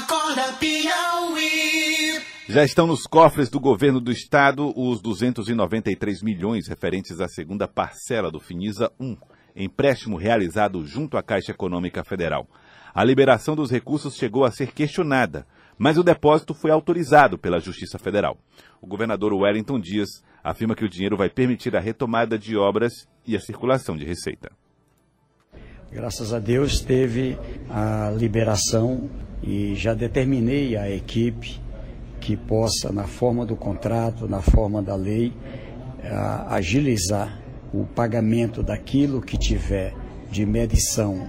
Acorda Piauí. Já estão nos cofres do governo do estado os 293 milhões referentes à segunda parcela do Finisa 1, empréstimo realizado junto à Caixa Econômica Federal. A liberação dos recursos chegou a ser questionada, mas o depósito foi autorizado pela Justiça Federal. O governador Wellington Dias afirma que o dinheiro vai permitir a retomada de obras e a circulação de receita. Graças a Deus teve a liberação e já determinei a equipe que possa, na forma do contrato, na forma da lei, agilizar o pagamento daquilo que tiver de medição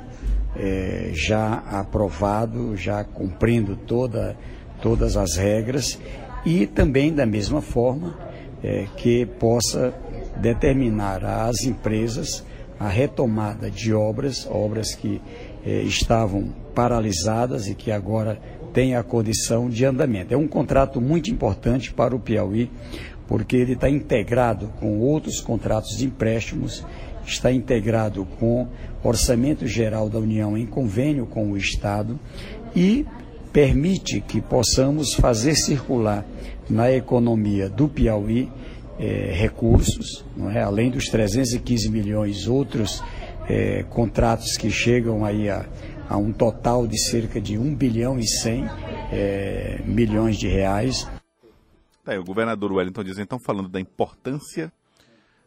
eh, já aprovado, já cumprindo toda, todas as regras. E também da mesma forma eh, que possa determinar às empresas a retomada de obras, obras que eh, estavam paralisadas e que agora têm a condição de andamento. É um contrato muito importante para o Piauí, porque ele está integrado com outros contratos de empréstimos, está integrado com Orçamento Geral da União em convênio com o Estado e permite que possamos fazer circular na economia do Piauí é, recursos, não é? além dos 315 milhões, outros é, contratos que chegam aí a, a, um total de cerca de 1 bilhão e 100 é, milhões de reais. Tá, o governador Wellington diz então falando da importância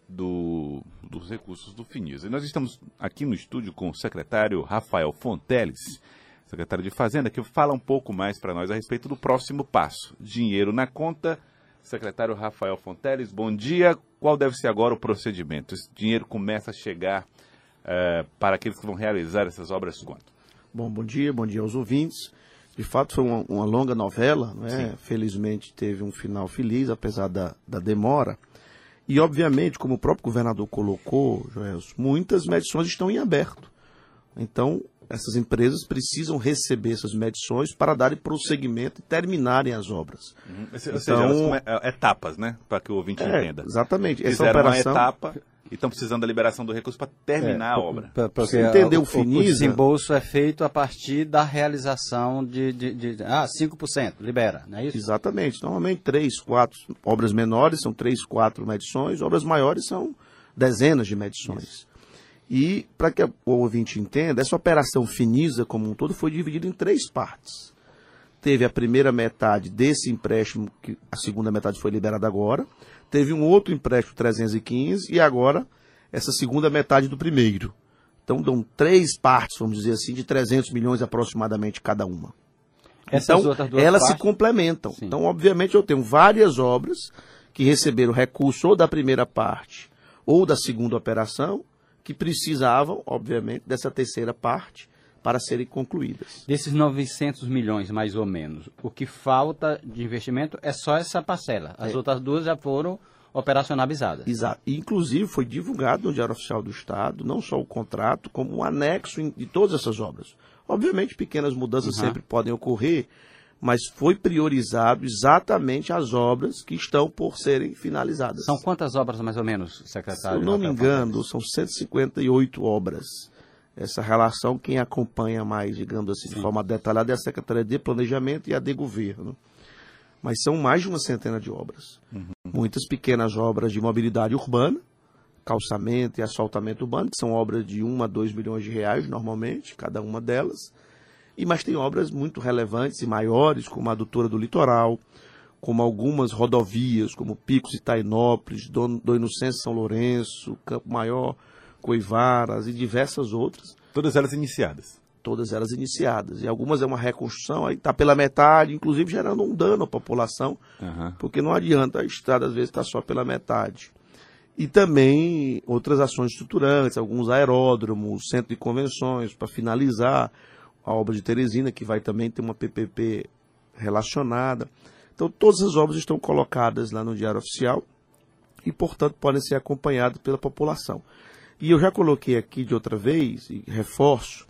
do, dos recursos do FINIS. E nós estamos aqui no estúdio com o secretário Rafael Fonteles, secretário de Fazenda, que fala um pouco mais para nós a respeito do próximo passo. Dinheiro na conta Secretário Rafael Fonteles, bom dia. Qual deve ser agora o procedimento? Esse dinheiro começa a chegar uh, para aqueles que vão realizar essas obras quanto? Bom, bom dia, bom dia aos ouvintes. De fato, foi uma, uma longa novela, né? Felizmente teve um final feliz, apesar da, da demora. E, obviamente, como o próprio governador colocou, Joel, muitas medições estão em aberto. Então, essas empresas precisam receber essas medições para darem prosseguimento e terminarem as obras. Uhum. Ou então, seja, elas são é, etapas, né? Para que o ouvinte é, entenda. Exatamente. Fizeram Essa operação... uma etapa e estão precisando da liberação do recurso para terminar é, a obra. Para você entender o, o O desembolso é feito a partir da realização de, de, de, de ah, 5%, libera, não é isso? Exatamente. Normalmente três, quatro obras menores são três, quatro medições, obras maiores são dezenas de medições. Isso. E, para que o ouvinte entenda, essa operação Finisa como um todo foi dividida em três partes. Teve a primeira metade desse empréstimo, que a segunda metade foi liberada agora. Teve um outro empréstimo 315 e agora essa segunda metade do primeiro. Então, dão três partes, vamos dizer assim, de 300 milhões aproximadamente cada uma. Essas então, elas partes? se complementam. Sim. Então, obviamente, eu tenho várias obras que receberam recurso ou da primeira parte ou da segunda operação que precisavam, obviamente, dessa terceira parte para serem concluídas. Desses 900 milhões, mais ou menos, o que falta de investimento é só essa parcela. As é. outras duas já foram operacionalizadas. Exato. Inclusive, foi divulgado no Diário Oficial do Estado, não só o contrato, como um anexo de todas essas obras. Obviamente, pequenas mudanças uhum. sempre podem ocorrer, mas foi priorizado exatamente as obras que estão por serem finalizadas. São quantas obras mais ou menos, secretário? Se eu não me engano, são 158 obras. Essa relação, quem acompanha mais, digamos assim, Sim. de forma detalhada, é a Secretaria de Planejamento e a de Governo. Mas são mais de uma centena de obras. Uhum. Muitas pequenas obras de mobilidade urbana, calçamento e asfaltamento urbano, que são obras de 1 a 2 milhões de reais, normalmente, cada uma delas e mas tem obras muito relevantes e maiores, como a adutora do litoral, como algumas rodovias, como Picos e Tainópolis, do, do Inocêncio São Lourenço, Campo Maior, Coivaras e diversas outras. Todas elas iniciadas. Todas elas iniciadas. E algumas é uma reconstrução, aí está pela metade, inclusive gerando um dano à população, uhum. porque não adianta a estrada às vezes estar tá só pela metade. E também outras ações estruturantes, alguns aeródromos, centro de convenções, para finalizar a obra de Teresina, que vai também ter uma PPP relacionada. Então, todas as obras estão colocadas lá no Diário Oficial e, portanto, podem ser acompanhadas pela população. E eu já coloquei aqui de outra vez, e reforço,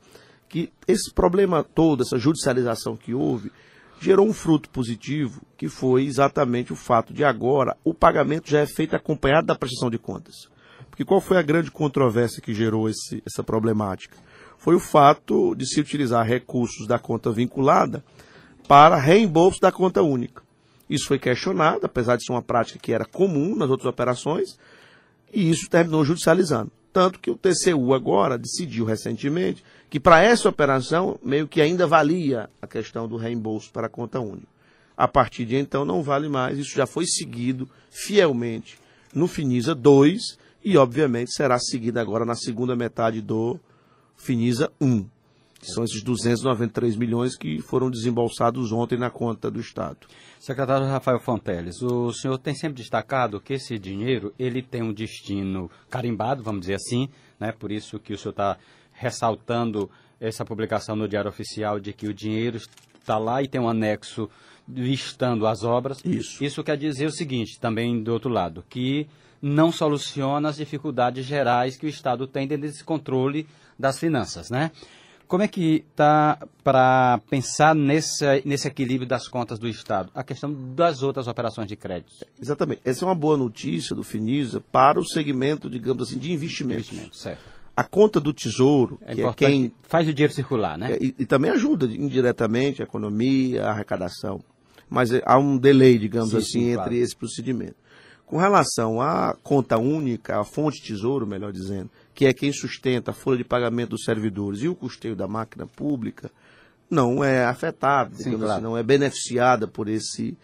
que esse problema todo, essa judicialização que houve, gerou um fruto positivo, que foi exatamente o fato de agora o pagamento já é feito acompanhado da prestação de contas. Porque qual foi a grande controvérsia que gerou esse, essa problemática? foi o fato de se utilizar recursos da conta vinculada para reembolso da conta única. Isso foi questionado, apesar de ser uma prática que era comum nas outras operações, e isso terminou judicializando. Tanto que o TCU agora decidiu recentemente que para essa operação meio que ainda valia a questão do reembolso para a conta única. A partir de então não vale mais, isso já foi seguido fielmente no Finisa 2 e obviamente será seguido agora na segunda metade do Finisa 1. São esses 293 milhões que foram desembolsados ontem na conta do Estado. Secretário Rafael Fonteles, o senhor tem sempre destacado que esse dinheiro ele tem um destino carimbado, vamos dizer assim, né? por isso que o senhor está ressaltando essa publicação no Diário Oficial de que o dinheiro está lá e tem um anexo listando as obras. Isso. Isso quer dizer o seguinte, também do outro lado, que não soluciona as dificuldades gerais que o Estado tem dentro desse controle das finanças, né? Como é que está para pensar nesse, nesse equilíbrio das contas do Estado? A questão das outras operações de crédito. Exatamente. Essa é uma boa notícia do Finisa para o segmento, digamos assim, de investimentos. Investimento, certo. A conta do Tesouro, É que é quem faz o dinheiro circular, né? É, E, e também ajuda indiretamente a economia, a arrecadação. Mas é, há um delay, digamos Sim, assim, sim, entre claro. esse procedimento. Com relação à conta única, a fonte tesouro, melhor dizendo, que é quem sustenta a folha de pagamento dos servidores e o custeio da máquina pública, não é afetada, Sim, claro. assim, não é beneficiada por esse,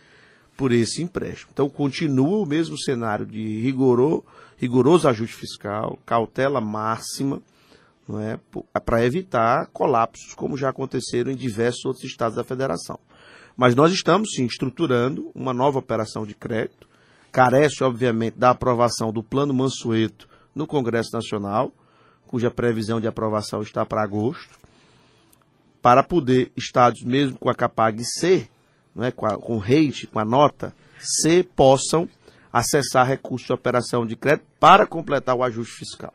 por esse empréstimo. Então continua o mesmo cenário de rigoro, rigoroso ajuste fiscal, cautela máxima, não é, para evitar colapsos, como já aconteceram em diversos outros estados da federação. Mas nós estamos sim estruturando uma nova operação de crédito, carece obviamente da aprovação do Plano Mansueto no Congresso Nacional, cuja previsão de aprovação está para agosto, para poder estados mesmo com a Capag C, não é, com, a, com o rate, com a nota C, possam acessar recursos de operação de crédito para completar o ajuste fiscal.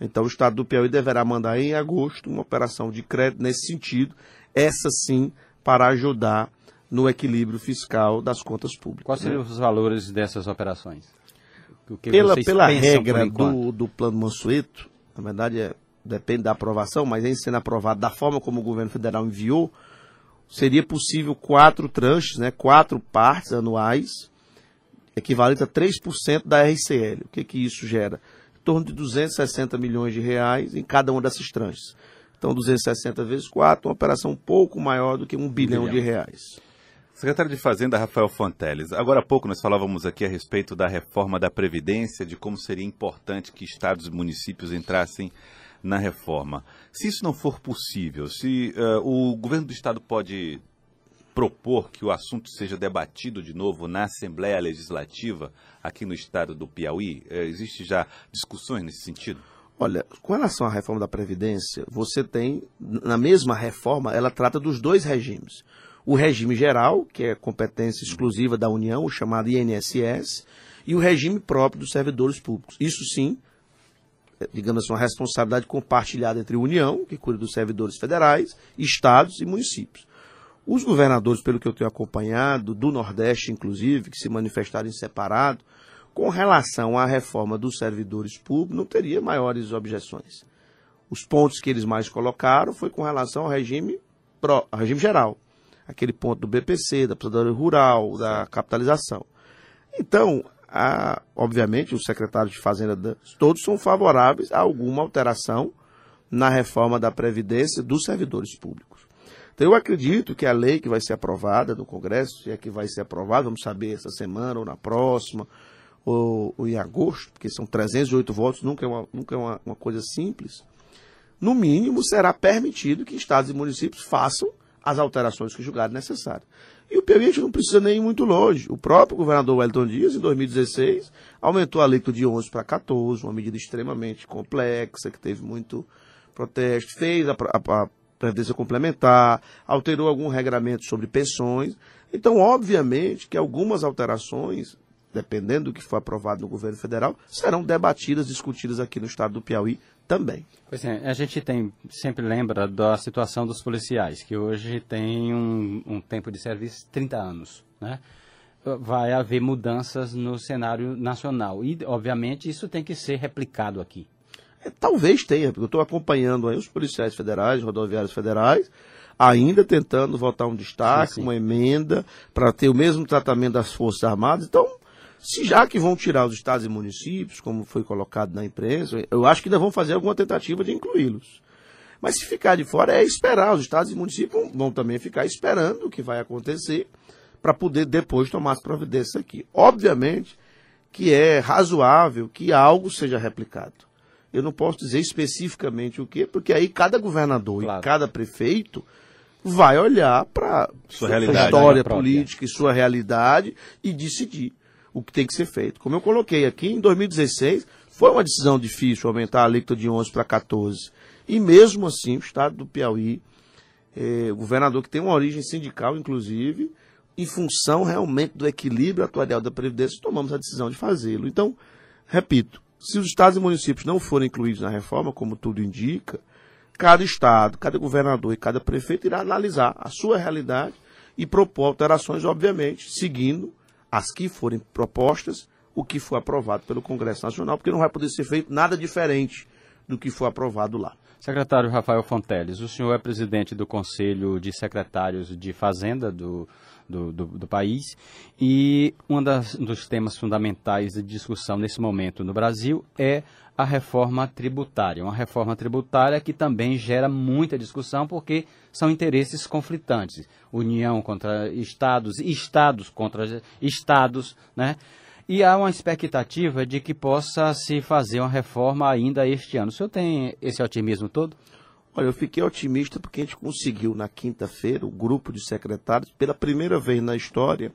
Então, o Estado do Piauí deverá mandar em agosto uma operação de crédito nesse sentido, essa sim para ajudar no equilíbrio fiscal das contas públicas. Quais seriam os valores dessas operações? Pela, pela regra do, do plano Mansueto, na verdade é, depende da aprovação, mas em sendo aprovado da forma como o governo federal enviou, seria possível quatro tranches, né, quatro partes anuais, equivalente a 3% da RCL. O que, que isso gera? Em torno de 260 milhões de reais em cada uma dessas tranches. Então, 260 vezes 4, uma operação um pouco maior do que um bilhão, bilhão. de reais. Secretário de Fazenda, Rafael Fonteles. Agora há pouco nós falávamos aqui a respeito da reforma da Previdência, de como seria importante que estados e municípios entrassem na reforma. Se isso não for possível, se eh, o governo do estado pode propor que o assunto seja debatido de novo na Assembleia Legislativa aqui no estado do Piauí, eh, existe já discussões nesse sentido? Olha, com relação à reforma da Previdência, você tem, na mesma reforma, ela trata dos dois regimes. O regime geral, que é competência exclusiva da União, o chamado INSS, e o regime próprio dos servidores públicos. Isso sim, é, digamos assim, uma responsabilidade compartilhada entre a União, que cuida dos servidores federais, estados e municípios. Os governadores, pelo que eu tenho acompanhado, do Nordeste inclusive, que se manifestaram em separado, com relação à reforma dos servidores públicos, não teria maiores objeções. Os pontos que eles mais colocaram foi com relação ao regime, pró, regime geral. Aquele ponto do BPC, da aposentadoria rural, da capitalização. Então, a- obviamente, os secretários de Fazenda, da- todos são favoráveis a alguma alteração na reforma da Previdência dos servidores públicos. Então, eu acredito que a lei que vai ser aprovada no Congresso, se é que vai ser aprovada, vamos saber essa semana ou na próxima, ou, ou em agosto, porque são 308 votos, nunca é, uma, nunca é uma, uma coisa simples. No mínimo, será permitido que estados e municípios façam as alterações que julgarem necessárias. E o Piauí a gente não precisa nem ir muito longe. O próprio governador Wellington Dias, em 2016, aumentou a alíquota de 11 para 14, uma medida extremamente complexa, que teve muito protesto, fez a, a, a previdência complementar, alterou algum regramento sobre pensões. Então, obviamente, que algumas alterações, dependendo do que for aprovado no governo federal, serão debatidas, discutidas aqui no estado do Piauí também. Pois é, a gente tem, sempre lembra da situação dos policiais, que hoje tem um, um tempo de serviço de 30 anos, né? Vai haver mudanças no cenário nacional e, obviamente, isso tem que ser replicado aqui. É, talvez tenha, porque eu estou acompanhando aí os policiais federais, rodoviários federais, ainda tentando votar um destaque, sim, sim. uma emenda, para ter o mesmo tratamento das Forças Armadas. Então, se já que vão tirar os estados e municípios, como foi colocado na imprensa, eu acho que ainda vão fazer alguma tentativa de incluí-los. Mas se ficar de fora é esperar. Os estados e municípios vão também ficar esperando o que vai acontecer para poder depois tomar as providências aqui. Obviamente que é razoável que algo seja replicado. Eu não posso dizer especificamente o que, porque aí cada governador claro. e cada prefeito vai olhar para sua, sua história política e sua realidade e decidir o que tem que ser feito. Como eu coloquei aqui, em 2016 foi uma decisão difícil aumentar a alíquota de 11 para 14. E mesmo assim, o estado do Piauí, é, o governador que tem uma origem sindical, inclusive, em função realmente do equilíbrio atuarial da Previdência, tomamos a decisão de fazê-lo. Então, repito, se os estados e municípios não forem incluídos na reforma, como tudo indica, cada estado, cada governador e cada prefeito irá analisar a sua realidade e propor alterações, obviamente, seguindo as que forem propostas, o que for aprovado pelo Congresso Nacional, porque não vai poder ser feito nada diferente do que foi aprovado lá. Secretário Rafael Fonteles, o senhor é presidente do Conselho de Secretários de Fazenda do, do, do, do país e um dos temas fundamentais de discussão nesse momento no Brasil é a reforma tributária. Uma reforma tributária que também gera muita discussão porque são interesses conflitantes. União contra estados, estados contra estados, né? E há uma expectativa de que possa se fazer uma reforma ainda este ano. O senhor tem esse otimismo todo? Olha, eu fiquei otimista porque a gente conseguiu, na quinta-feira, o grupo de secretários, pela primeira vez na história,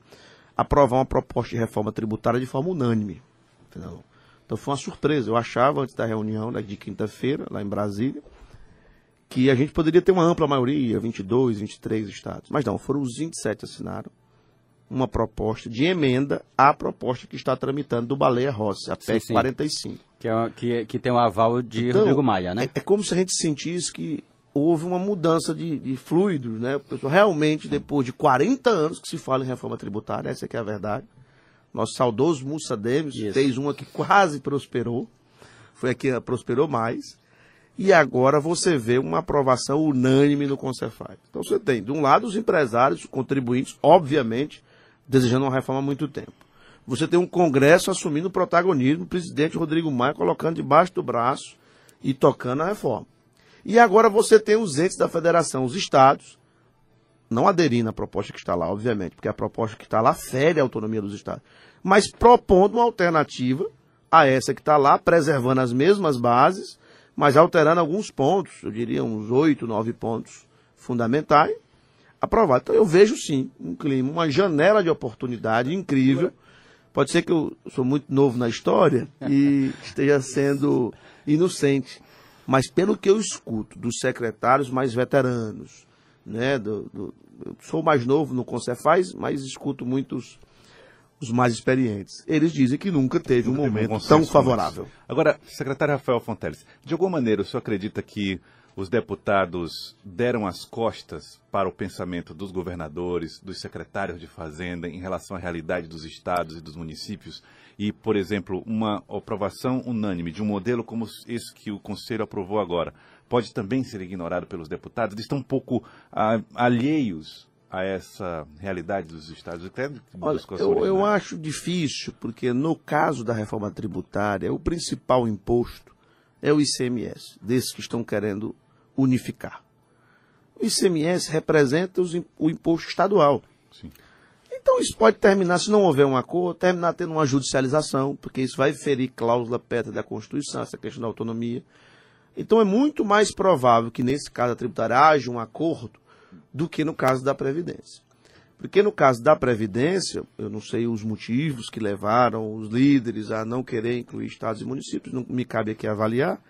aprovar uma proposta de reforma tributária de forma unânime. Então foi uma surpresa. Eu achava, antes da reunião né, de quinta-feira, lá em Brasília, que a gente poderia ter uma ampla maioria, 22, 23 estados. Mas não, foram os 27 que assinaram uma proposta de emenda à proposta que está tramitando do Baleia Rossi, a PEC sim, sim. 45. Que, é, que, que tem o aval de então, Rodrigo Maia, né? É, é, como se a gente sentisse que houve uma mudança de, de fluidos, né? Realmente, depois de 40 anos que se fala em reforma tributária, essa é, é a verdade. Nosso saudoso Mussa Demes fez uma que quase prosperou, foi a que prosperou mais. E agora você vê uma aprovação unânime no Concefaz. Então você tem, de um lado, os empresários, os contribuintes, obviamente, desejando uma reforma há muito tempo. Você tem um Congresso assumindo o protagonismo, o presidente Rodrigo Maia colocando debaixo do braço e tocando a reforma. E agora você tem os entes da federação, os estados, não aderindo à proposta que está lá, obviamente, porque a proposta que está lá fere a autonomia dos estados, mas propondo uma alternativa a essa que está lá, preservando as mesmas bases, mas alterando alguns pontos, eu diria uns oito, nove pontos fundamentais, aprovado. Então eu vejo sim um clima, uma janela de oportunidade incrível. Pode ser que eu sou muito novo na história e esteja sendo inocente, mas pelo que eu escuto dos secretários mais veteranos, né, do, do eu sou mais novo no Concefaz, mas escuto muitos os mais experientes. Eles dizem que nunca teve nunca um momento um tão favorável. Agora, secretário Rafael Fonteles, de alguma maneira o senhor acredita que os deputados deram as costas para o pensamento dos governadores, dos secretários de Fazenda em relação à realidade dos estados e dos municípios e, por exemplo, uma aprovação unânime de um modelo como esse que o Conselho aprovou agora pode também ser ignorado pelos deputados? Eles estão um pouco ah, alheios a essa realidade dos estados? Até Olha, eu, eu acho difícil, porque no caso da reforma tributária, o principal imposto é o ICMS, desses que estão querendo unificar. O ICMS representa os, o imposto estadual. Sim. Então isso pode terminar, se não houver um acordo, terminar tendo uma judicialização, porque isso vai ferir cláusula pétrea da Constituição, essa questão da autonomia. Então é muito mais provável que nesse caso da tributária haja um acordo do que no caso da Previdência. Porque no caso da Previdência, eu não sei os motivos que levaram os líderes a não querer incluir estados e municípios, não me cabe aqui avaliar,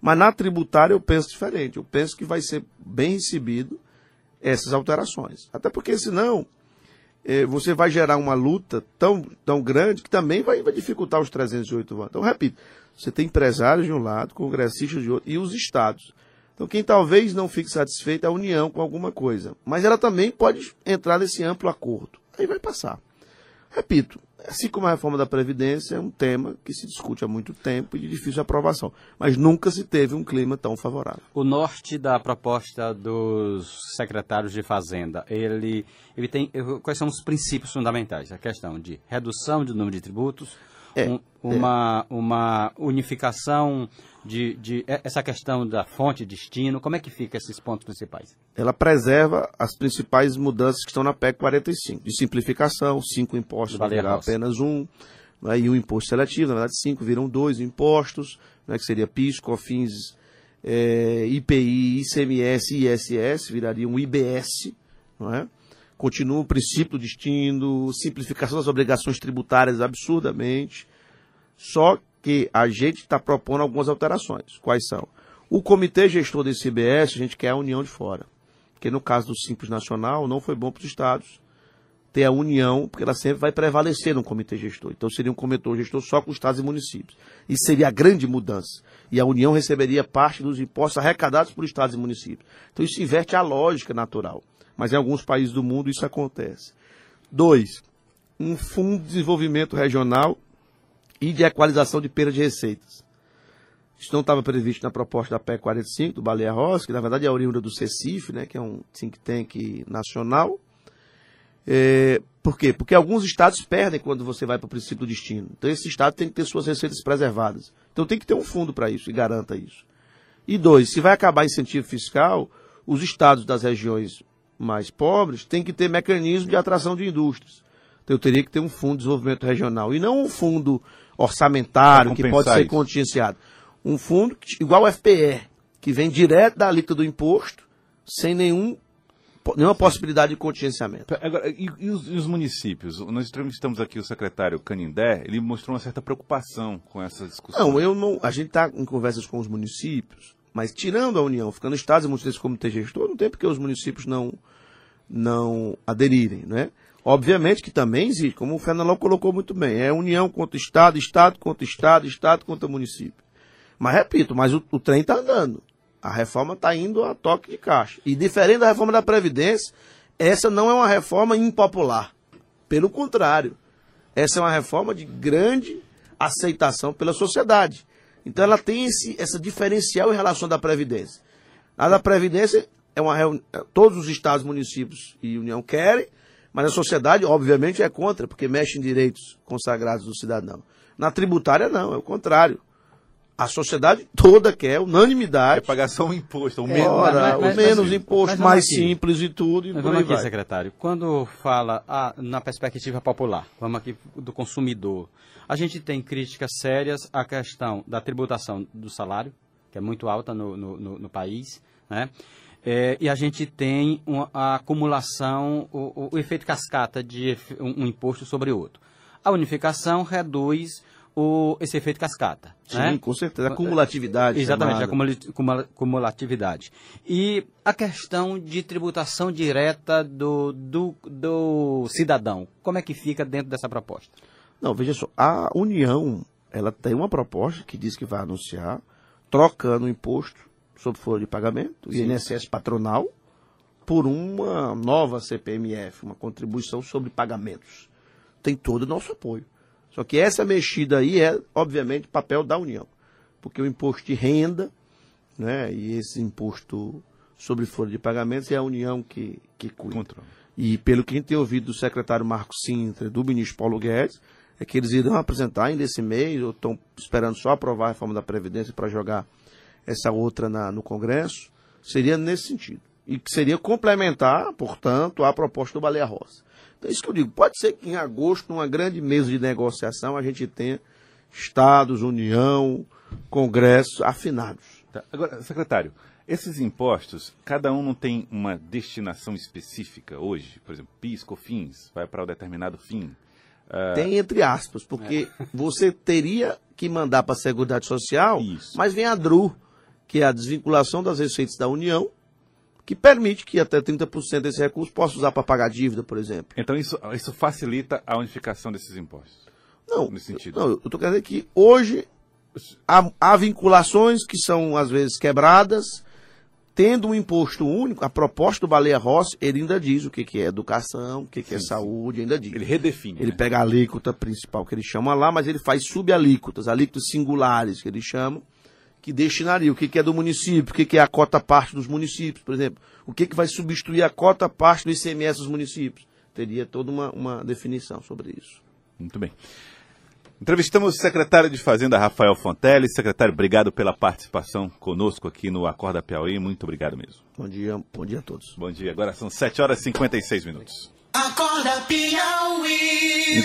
mas na tributária eu penso diferente. Eu penso que vai ser bem recebido essas alterações. Até porque senão eh, você vai gerar uma luta tão, tão grande que também vai, vai dificultar os 308 votos. Então, repito, você tem empresários de um lado, congressistas de outro e os estados. Então, quem talvez não fique satisfeito é a União com alguma coisa. Mas ela também pode entrar nesse amplo acordo. Aí vai passar. Repito, assim como a reforma da Previdência, é um tema que se discute há muito tempo e de difícil aprovação. Mas nunca se teve um clima tão favorável. O norte da proposta dos secretários de Fazenda, ele, ele tem. Quais são os princípios fundamentais? A questão de redução do número de tributos, é, um, uma, é. uma unificação de, de, essa questão da fonte, destino, como é que fica esses pontos principais? Ela preserva as principais mudanças que estão na PEC 45, de simplificação, cinco impostos vai virar apenas um, né, e um imposto seletivo, na verdade cinco viram dois impostos, né, que seria PIS, COFINS, é, IPI, ICMS ISS, viraria um IBS, não é? Continua o princípio do destino, simplificação das obrigações tributárias absurdamente. Só que a gente está propondo algumas alterações. Quais são? O comitê gestor desse IBS, a gente quer a união de fora. Porque no caso do Simples Nacional, não foi bom para os estados ter a união, porque ela sempre vai prevalecer no comitê gestor. Então seria um comitê gestor só com estados e municípios. Isso seria a grande mudança. E a União receberia parte dos impostos arrecadados por estados e municípios. Então isso inverte a lógica natural mas em alguns países do mundo isso acontece. Dois, um fundo de desenvolvimento regional e de equalização de perda de receitas. Isso não estava previsto na proposta da PEC 45, do Baleia Rossi, que na verdade é oriunda do CECIF, né, que é um think tank nacional. É, por quê? Porque alguns estados perdem quando você vai para o princípio do destino. Então esse estado tem que ter suas receitas preservadas. Então tem que ter um fundo para isso e garanta isso. E dois, se vai acabar incentivo fiscal, os estados das regiões mais pobres têm que ter mecanismo de atração de indústrias. Então eu teria que ter um fundo de desenvolvimento regional e não um fundo orçamentário que pode ser isso. contingenciado. Um fundo igual ao FPE, que vem direto da alíquota do imposto, sem nenhum nenhuma possibilidade de contingenciamento. Agora, e, e, os, e, os, municípios? Nós entrevistamos aqui o secretário Canindé, ele mostrou uma certa preocupação com essa discussão. Não, eu não. A gente está em conversas com os municípios, mas tirando a União, ficando estados e municípios como ter gestor, não tem porque os municípios não, não aderirem, né? Obviamente que também existe, como o Fernando colocou muito bem, é união contra Estado, Estado contra Estado, Estado contra município. Mas repito, mas o, o trem está andando. A reforma está indo a toque de caixa. E diferente da reforma da Previdência, essa não é uma reforma impopular. Pelo contrário, essa é uma reforma de grande aceitação pela sociedade. Então ela tem esse, essa diferencial em relação da Previdência. A da Previdência é uma reunião, todos os estados, municípios e União querem, mas a sociedade, obviamente, é contra, porque mexe em direitos consagrados do cidadão. Na tributária, não, é o contrário. A sociedade toda quer unanimidade. É pagar só um imposto, o menos, Ora, mas, mas, o menos mas, imposto, mais aqui. simples e tudo. E mas vamos aqui, vai. secretário. Quando fala ah, na perspectiva popular, vamos aqui do consumidor, a gente tem críticas sérias à questão da tributação do salário, que é muito alta no, no, no, no país, né? É, e a gente tem uma, a acumulação, o, o, efeito cascata de um, um, imposto sobre outro. A unificação reduz o, esse efeito cascata. Sim, né? com certeza. A cumulatividade. Exatamente, a cumulatividade. E a questão de tributação direta do, do, do cidadão. Como é que fica dentro dessa proposta? Não, veja só. A União, ela tem uma proposta que diz que vai anunciar trocando o imposto sobre folha de pagamento, o INSS patronal, por uma nova CPMF, uma contribuição sobre pagamentos. Tem todo o nosso apoio. Só que essa mexida aí é, obviamente, papel da União. Porque o imposto de renda, né, e esse imposto sobre folha de pagamentos é a União que, que cuida. Controle. E pelo que a gente tem ouvido do secretário Marco Sintra, do ministro Paulo Guedes, é que eles irão apresentar ainda esse mês, ou estão esperando só aprovar a reforma da Previdência para jogar essa outra na, no Congresso, seria nesse sentido. E que seria complementar, portanto, a proposta do Baleia Rosa. É isso que eu digo. Pode ser que em agosto, numa grande mesa de negociação, a gente tenha Estados, União, Congresso afinados. Tá. Agora, secretário, esses impostos, cada um não tem uma destinação específica hoje? Por exemplo, PIS, COFINS, vai para um determinado fim? Uh... Tem entre aspas, porque é. você teria que mandar para a Seguridade Social, Isso. mas vem a DRU, que é a desvinculação das receitas da União, que permite que até 30% desse recurso possa usar para pagar dívida, por exemplo. Então isso, isso facilita a unificação desses impostos? Não, nesse sentido. não eu estou querendo dizer que hoje há, há, vinculações que são às vezes quebradas tendo um imposto único, a proposta do Baleia Rossi, ele ainda diz o que, que é educação, o que, que é saúde, ainda diz. Ele redefine. Ele né? pega a alíquota principal que ele chama lá, mas ele faz subalíquotas, alíquotas singulares que ele chama, que destinaria o que, que é do município, o que, que é a cota parte dos municípios, por exemplo. O que, que vai substituir a cota parte do ICMS dos municípios. Teria toda uma, uma definição sobre isso. Muito bem. Entrevistamos o secretário de Fazenda, Rafael Fonteles. Secretário, obrigado pela participação conosco aqui no Acorda Piauí. Muito obrigado mesmo. Bom dia, bom dia a todos. Bom dia. Agora são 7 horas e 56 minutos. Acorda Piauí.